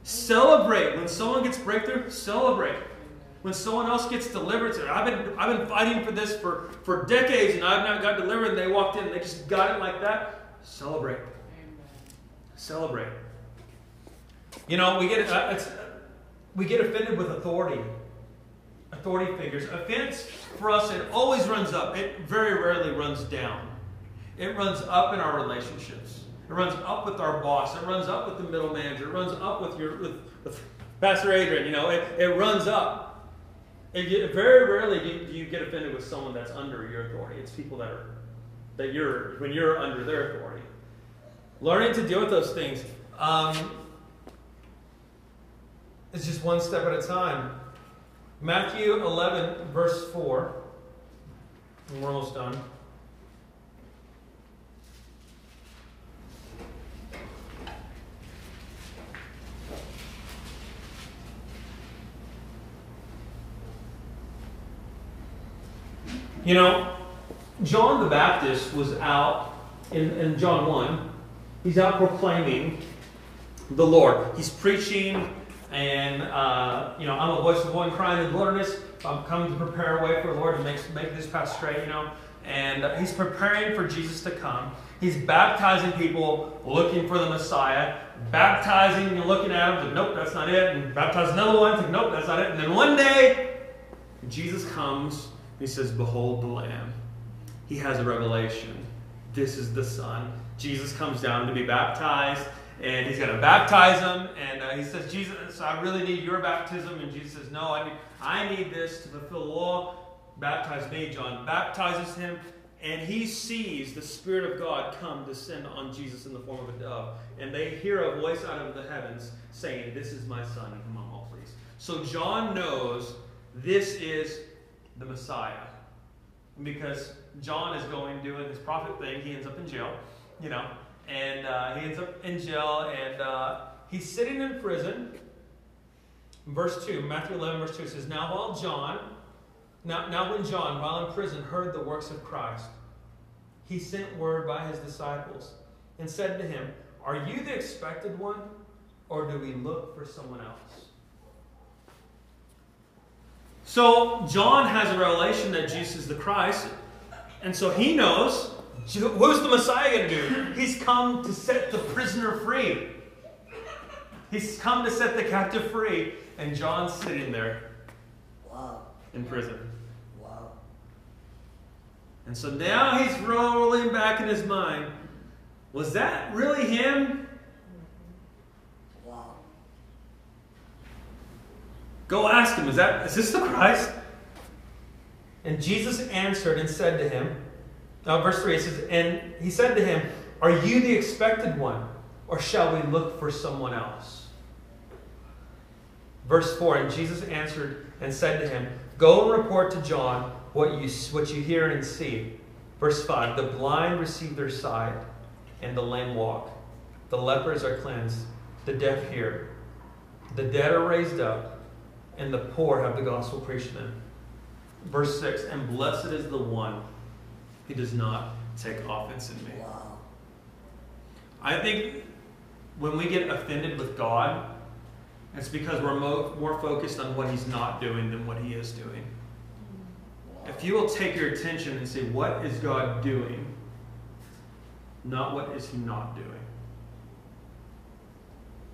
A: Celebrate. When someone gets breakthrough, celebrate. When someone else gets delivered, say, I've been, I've been fighting for this for, for decades and I've not got delivered, and they walked in and they just got it like that. Celebrate. Celebrate. You know, we get uh, it's, we get offended with authority, authority figures. Offense for us, it always runs up. It very rarely runs down. It runs up in our relationships. It runs up with our boss. It runs up with the middle manager. It runs up with your with, with Pastor Adrian, you know, it, it runs up. It, very rarely do you, you get offended with someone that's under your authority. It's people that are that you're when you're under their authority. Learning to deal with those things. Um, it's just one step at a time. Matthew 11, verse 4. And we're almost done. You know, John the Baptist was out in, in John 1. He's out proclaiming the Lord. He's preaching, and, uh, you know, I'm a voice of one crying in the wilderness. I'm coming to prepare a way for the Lord to make, make this path straight, you know. And uh, he's preparing for Jesus to come. He's baptizing people looking for the Messiah. Baptizing and looking at him, like, nope, that's not it. And baptize another one, like, nope, that's not it. And then one day, Jesus comes and he says, Behold the Lamb. He has a revelation. This is the Son. Jesus comes down to be baptized, and he's going to baptize him. And uh, he says, Jesus, I really need your baptism. And Jesus says, No, I need, I need this to fulfill the law. Baptize me. John baptizes him, and he sees the Spirit of God come descend on Jesus in the form of a dove. And they hear a voice out of the heavens saying, This is my Son, in whom I'm well pleased. So John knows this is the Messiah. Because John is going doing his prophet thing, he ends up in jail, you know, and uh, he ends up in jail, and uh, he's sitting in prison. Verse 2, Matthew 11, verse 2 says, Now while John, now, now when John, while in prison, heard the works of Christ, he sent word by his disciples and said to him, Are you the expected one, or do we look for someone else? So John has a revelation that Jesus is the Christ, and so he knows who's the Messiah going to do. He's come to set the prisoner free. He's come to set the captive free, and John's sitting there
D: Wow.
A: in prison.
D: Wow.
A: And so now he's rolling back in his mind. Was that really him?
D: Wow.
A: Go ask him, is that is this the Christ? And Jesus answered and said to him, uh, verse 3 it says, And he said to him, Are you the expected one, or shall we look for someone else? Verse 4 And Jesus answered and said to him, Go and report to John what you, what you hear and see. Verse 5 The blind receive their sight, and the lame walk. The lepers are cleansed, the deaf hear. The dead are raised up, and the poor have the gospel preached to them. Verse 6 And blessed is the one who does not take offense in me.
D: Wow.
A: I think when we get offended with God, it's because we're mo- more focused on what He's not doing than what He is doing. If you will take your attention and say, What is God doing? Not what is He not doing.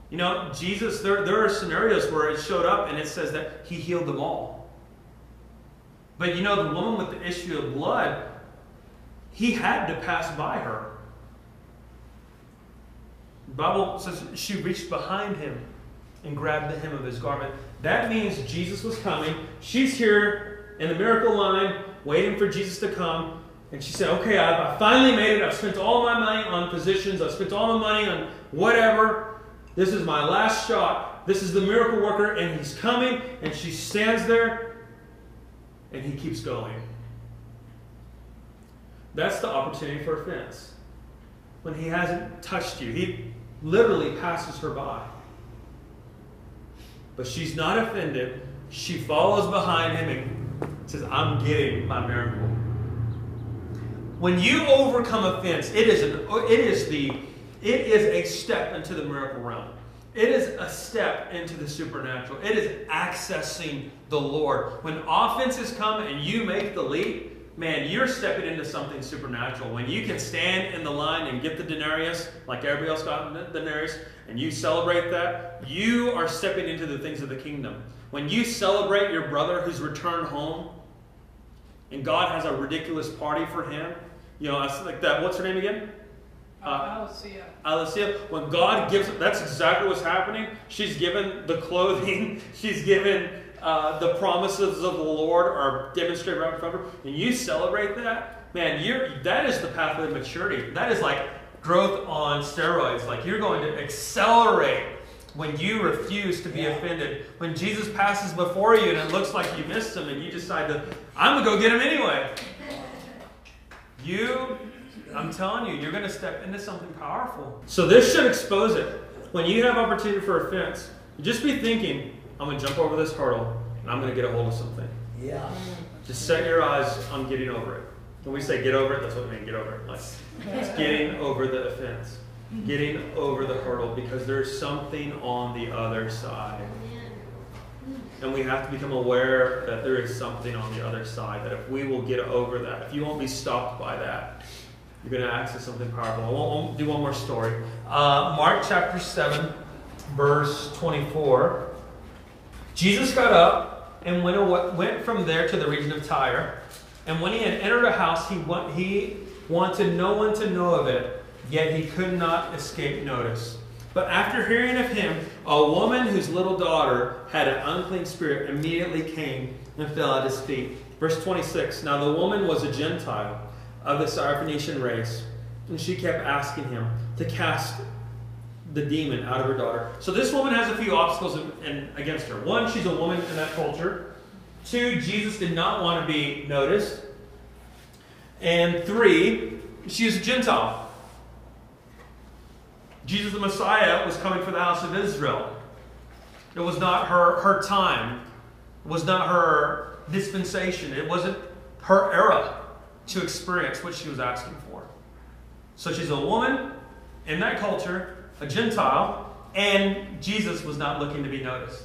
A: You know, Jesus, there, there are scenarios where it showed up and it says that He healed them all. But you know, the woman with the issue of blood, He had to pass by her. The Bible says she reached behind him and grabbed the hem of his garment. That means Jesus was coming. She's here in the miracle line, waiting for Jesus to come. And she said, Okay, I've, I finally made it. I've spent all my money on physicians, I've spent all my money on whatever. This is my last shot. This is the miracle worker, and he's coming. And she stands there, and he keeps going. That's the opportunity for offense. When he hasn't touched you, he literally passes her by. But she's not offended. She follows behind him and says, I'm getting my miracle. When you overcome offense, it is an it is the it is a step into the miracle realm. It is a step into the supernatural. It is accessing the Lord. When offenses come and you make the leap, man, you're stepping into something supernatural. When you can stand in the line and get the denarius, like everybody else got the denarius, and you celebrate that, you are stepping into the things of the kingdom. When you celebrate your brother who's returned home, and God has a ridiculous party for him, you know, like that. What's her name again? Uh,
B: Alicia.
A: Alicia, when God gives, that's exactly what's happening. She's given the clothing, she's given uh, the promises of the Lord are demonstrated right in front of her, and you celebrate that, man, you're that is the path of maturity. That is like growth on steroids. Like you're going to accelerate when you refuse to be
D: Yeah.
A: offended. When Jesus passes before you and it looks like you missed him, and you decide to, I'm gonna go get him anyway. You, I'm telling you, you're going to step into something powerful. So this should expose it. When you have opportunity for offense, just be thinking, I'm going to jump over this hurdle and I'm going to get a hold of something.
D: Yeah.
A: Just set your eyes on getting over it. When we say get over it, that's what we mean, get over it. Like, it's getting over the offense, getting over the hurdle because there's something on the other side. And we have to become aware that there is something on the other side. That if we will get over that, if you won't be stopped by that, you're going to access something powerful. I won't, won't do one more story. Uh, Mark chapter 7, verse 24. Jesus got up and went, away, went from there to the region of Tyre. And when he had entered a house, he, wa- he wanted no one to know of it, yet he could not escape notice. But after hearing of him, a woman whose little daughter had an unclean spirit immediately came and fell at his feet. Verse 26 Now the woman was a Gentile of the Syrophoenician race, and she kept asking him to cast the demon out of her daughter. So this woman has a few obstacles in, in, against her. One, she's a woman in that culture. Two, Jesus did not want to be noticed. And three, she is a Gentile. Jesus the Messiah was coming for the house of Israel. It was not her, her time. It was not her dispensation. It wasn't her era to experience what she was asking for. So she's a woman in that culture, a Gentile, and Jesus was not looking to be noticed.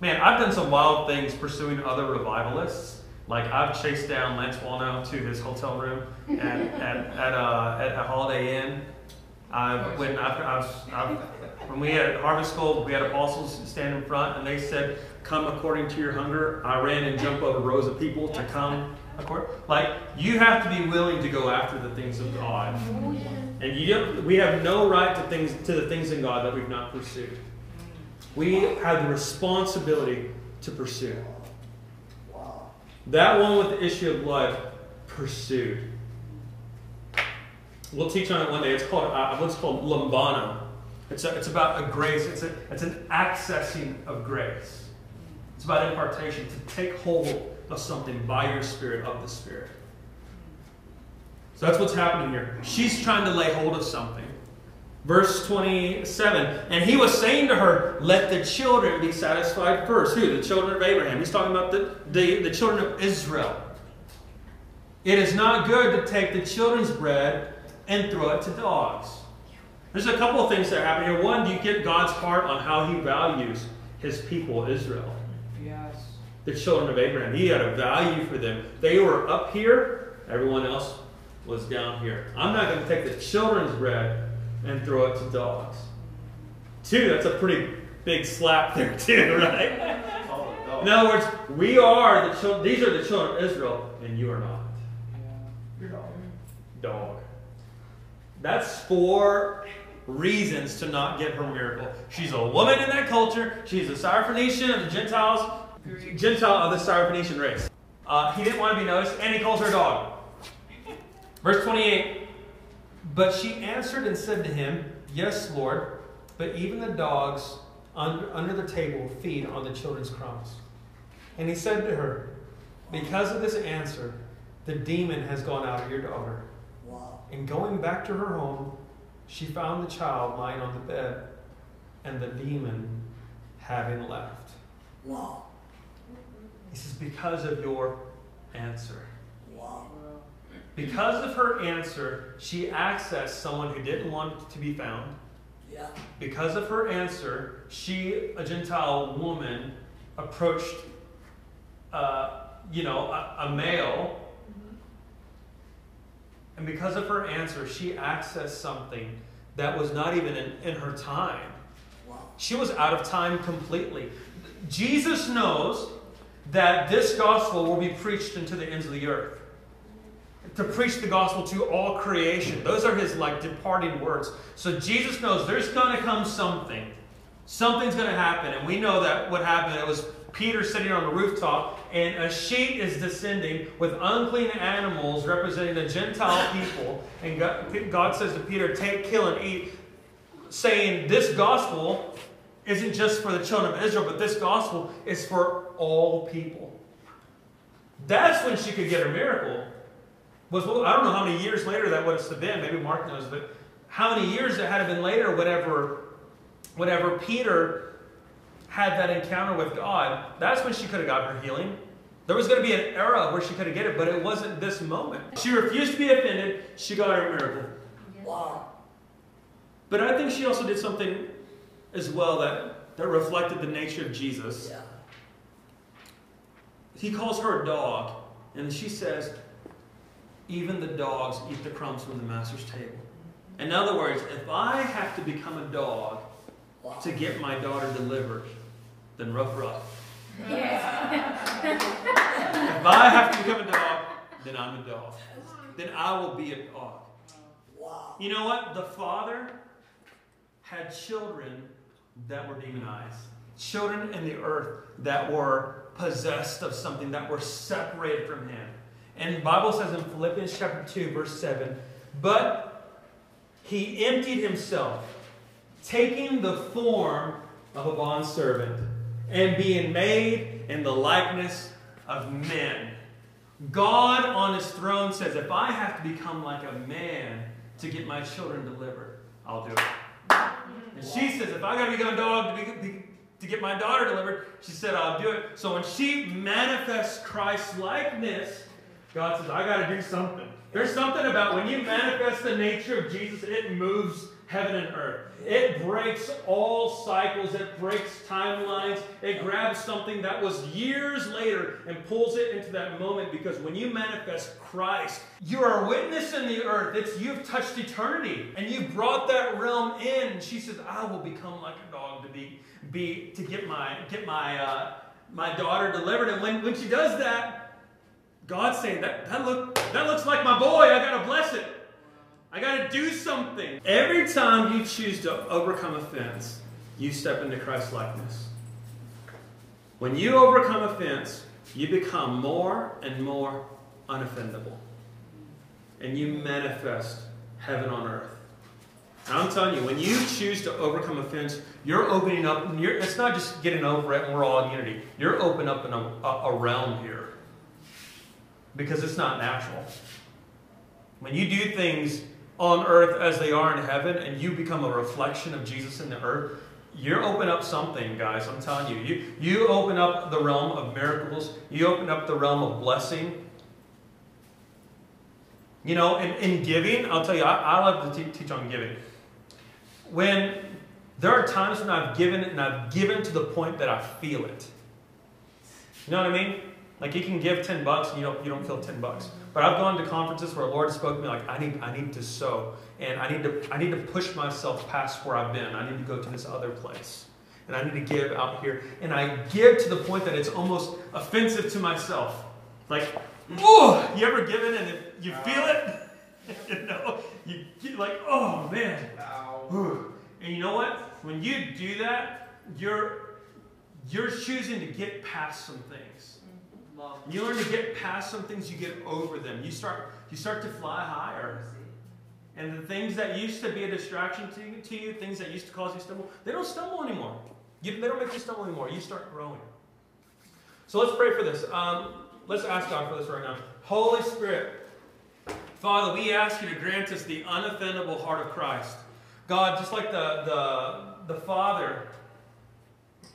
A: Man, I've done some wild things pursuing other revivalists. Like I've chased down Lance Wallnau to his hotel room at, at, at, uh, at a Holiday Inn. I when after I was I, when we had Harvest School, we had apostles stand in front, and they said, "Come according to your hunger." I ran and jumped over rows of people to come. Like you have to be willing to go after the things of God, and you don't, we have no right to things to the things in God that we've not pursued. We have the responsibility to pursue. That one with the issue of blood pursued. We'll teach on it one day. It's called uh, what's called lambano. It's a, it's about a grace. It's a, it's an accessing of grace. It's about impartation to take hold of something by your spirit of the spirit. So that's what's happening here. She's trying to lay hold of something. Verse 27, and he was saying to her, Let the children be satisfied first. Who? The children of Abraham. He's talking about the, the, the children of Israel. It is not good to take the children's bread and throw it to dogs. There's a couple of things that happen here. One, you get God's heart on how he values his people, Israel? The children of Abraham. He had a value for them. They were up here, everyone else was down here. I'm not going to take the children's bread and throw it to dogs. Two, that's a pretty big slap there, too, right? In other words, we are the children, these are the children of Israel, and you are not. You're dog. Dog. That's four reasons to not get her miracle. She's a woman in that culture. She's a Syrophoenician of the Gentiles, Gentile of the Syrophoenician race. Uh, he didn't want to be noticed, and he calls her a dog. Verse 28 But she answered and said to him, Yes, Lord, but even the dogs under, under the table feed on the children's crumbs. And he said to her, Because of this answer, the demon has gone out of your daughter.
D: Wow.
A: And going back to her home, she found the child lying on the bed, and the demon having left.
D: Wow.
A: He says, Because of your answer.
D: Wow.
A: Because of her answer, she accessed someone who didn't want to be found.
D: Yeah.
A: Because of her answer, she, a Gentile woman, approached, uh, you know, a, a male. And because of her answer, she accessed something that was not even in, in her time.
D: Wow.
A: She was out of time completely. Jesus knows that this gospel will be preached into the ends of the earth. to preach the gospel to all creation. Those are his like departing words. So Jesus knows there's going to come something. Something's going to happen. And we know that what happened, it was Peter sitting on the rooftop, and a sheet is descending with unclean animals representing the Gentile people. And God, God says to Peter, Take, kill, and eat, saying, This gospel isn't just for the children of Israel, but this gospel is for all people. That's when she could get her miracle. Was I don't know how many years later that would have been. Maybe Mark knows, but how many years it had been later, whatever, whatever Peter had that encounter with God, that's when she could have got her healing. There was going to be an era where she could have get it, but it wasn't this moment. She refused to be offended. She got her miracle.
D: Wow.
A: But I think she also did something as well that, that reflected the nature of Jesus.
D: Yeah.
A: He calls her a dog, and she says, even the dogs eat the crumbs from the master's table. In other words, if I have to become a dog to get my daughter delivered, then rough rough. If I have to become a dog, then I'm a dog. Then I will be a dog.
D: Wow.
A: You know what? The father had children that were demonized. Children in the earth that were possessed of something, that were separated from him. And Bible says in Philippians chapter 2, verse 7, but he emptied himself, taking the form of a bondservant, and being made in the likeness of men. God on his throne says, if I have to become like a man to get my children delivered, I'll do it. And she says, if I got to become a dog to, be, to get my daughter delivered, she said, I'll do it. So when she manifests Christ's likeness, God says, I got to do something. There's something about when you manifest the nature of Jesus, it moves heaven and earth. It breaks all cycles, it breaks timelines, it grabs something that was years later and pulls it into that moment because when you manifest Christ, you are a witness in the earth. It's you've touched eternity and you brought that realm in. She says, I will become like a dog to be be to get my get my uh, my daughter delivered. And when, when she does that, God's saying that that look that looks like my boy. I gotta bless it. I got to do something. Every time you choose to overcome offense, you step into Christ's likeness. When you overcome offense, you become more and more unoffendable. And you manifest heaven on earth. And I'm telling you, when you choose to overcome offense, you're opening up. You're, it's not just getting over it and we're all in unity. You're opening up in a, a, a realm here. Because it's not natural. When you do things on earth as they are in heaven and you become a reflection of Jesus in the earth, you're open up something, guys. I'm telling you. You, you open up the realm of miracles, you open up the realm of blessing. You know, in, in giving, I'll tell you, I, I love to te- teach on giving. When there are times when I've given and I've given to the point that I feel it. You know what I mean? Like you can give 10 bucks and you don't, you don't feel 10 bucks. But I've gone to conferences where the Lord spoke to me like, I need, I need to sow. And I need to, I need to push myself past where I've been. I need to go to this other place. And I need to give out here. And I give to the point that it's almost offensive to myself. Like, oh, you ever given and you feel it? you know, you get like, oh man. And you know what? When you do that, you're you're choosing to get past some things. You learn to get past some things, you get over them. You start, you start to fly higher. And the things that used to be a distraction to you, to you things that used to cause you stumble, they don't stumble anymore. You, they don't make you stumble anymore. You start growing. So let's pray for this. Um, let's ask God for this right now. Holy Spirit, Father, we ask you to grant us the unoffendable heart of Christ. God, just like the, the, the Father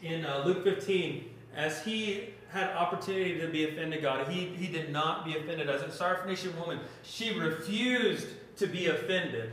A: in uh, Luke 15, as he had opportunity to be offended, God. He, he did not be offended. As a Syrophoenician woman, she refused to be offended.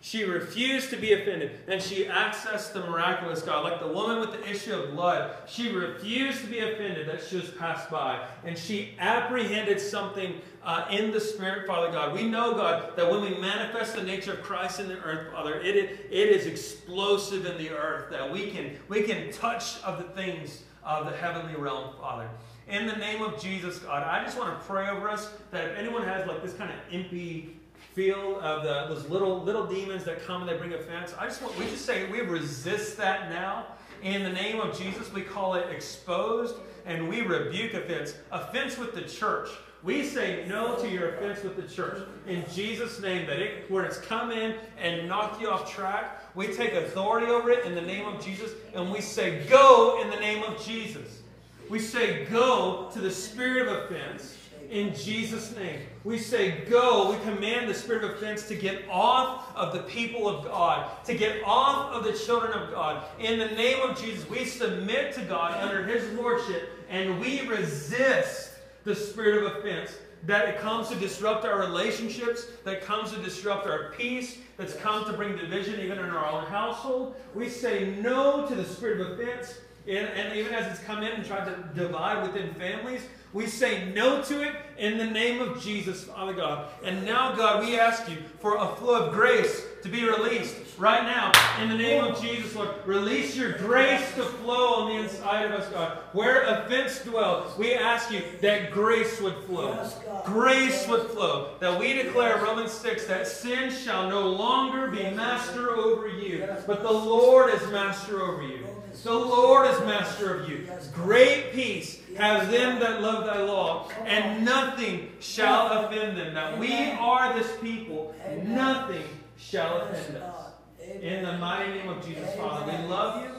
A: She refused to be offended. And she accessed the miraculous God. Like the woman with the issue of blood, she refused to be offended that she was passed by. And she apprehended something uh, in the Spirit, Father God. We know, God, that when we manifest the nature of Christ in the earth, Father, it, it, is explosive in the earth. That we can, we can touch of the things of the heavenly realm, Father. In the name of Jesus, God, I just want to pray over us that if anyone has like this kind of impy feel of the, those little little demons that come and they bring offense, I just want we just say we resist that now. In the name of Jesus, we call it exposed and we rebuke offense. Offense with the church. We say no to your offense with the church. In Jesus' name, that it where it's come in and knocked you off track, we take authority over it in the name of Jesus, and we say, Go in the name of Jesus. We say, Go to the spirit of offense in Jesus' name. We say, Go. We command the spirit of offense to get off of the people of God, to get off of the children of God. In the name of Jesus, we submit to God under His lordship, and we resist the spirit of offense that it comes to disrupt our relationships, that comes to disrupt our peace, that's come to bring division even in our own household. We say no to the spirit of offense, and, and even as it's come in and tried to divide within families, we say no to it in the name of Jesus, Father God. And now, God, we ask you for a flow of grace to be released right now in the name of Jesus, Lord. Release your grace to flow on the inside of us, God. Where offense dwells, we ask you that grace would flow. Grace would flow. That we declare Romans 6 that sin shall no longer be master over you, but the Lord is master over you. The Lord is master of you. Great peace have them that love thy law, and nothing shall offend them. That we are this people, nothing shall offend us. In the mighty name of Jesus, Father, we love you.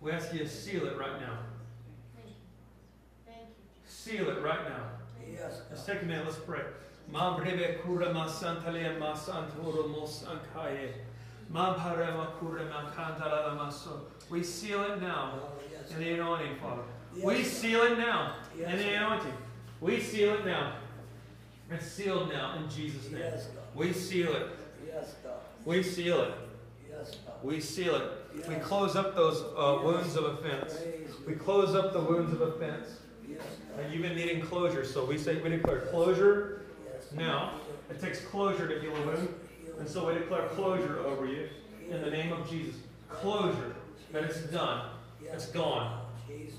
A: We ask you to seal it right now.
C: Thank you.
A: Seal it right now.
D: Yes,
A: Let's take a minute, let's pray. Ma breve ma santoro mo sankaye. Ma pare ma kura ma kantala la maso. We seal it now
D: Oh,
A: in the anointing, Father. We seal it now in the anointing. We seal it now. It's sealed now in Jesus' name. We seal it.
D: Yes, God.
A: We seal it.
D: Yes, God.
A: We seal it. We close up those uh, wounds of offense.
D: Praise
A: We close up the wounds of offense.
D: Yes,
A: Uh, You've been needing closure, so we say we declare closure
D: Yes.
A: now. It takes closure to heal a wound, and so we declare closure over you in the name of Jesus. Closure that it's done. It's gone.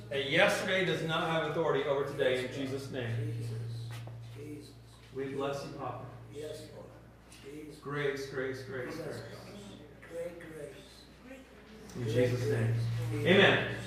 A: That yesterday does not have authority over today in Jesus' name. We bless you, Papa.
D: Yes,
A: Grace, grace, grace, grace.
D: Great grace.
A: In Jesus' name. Amen.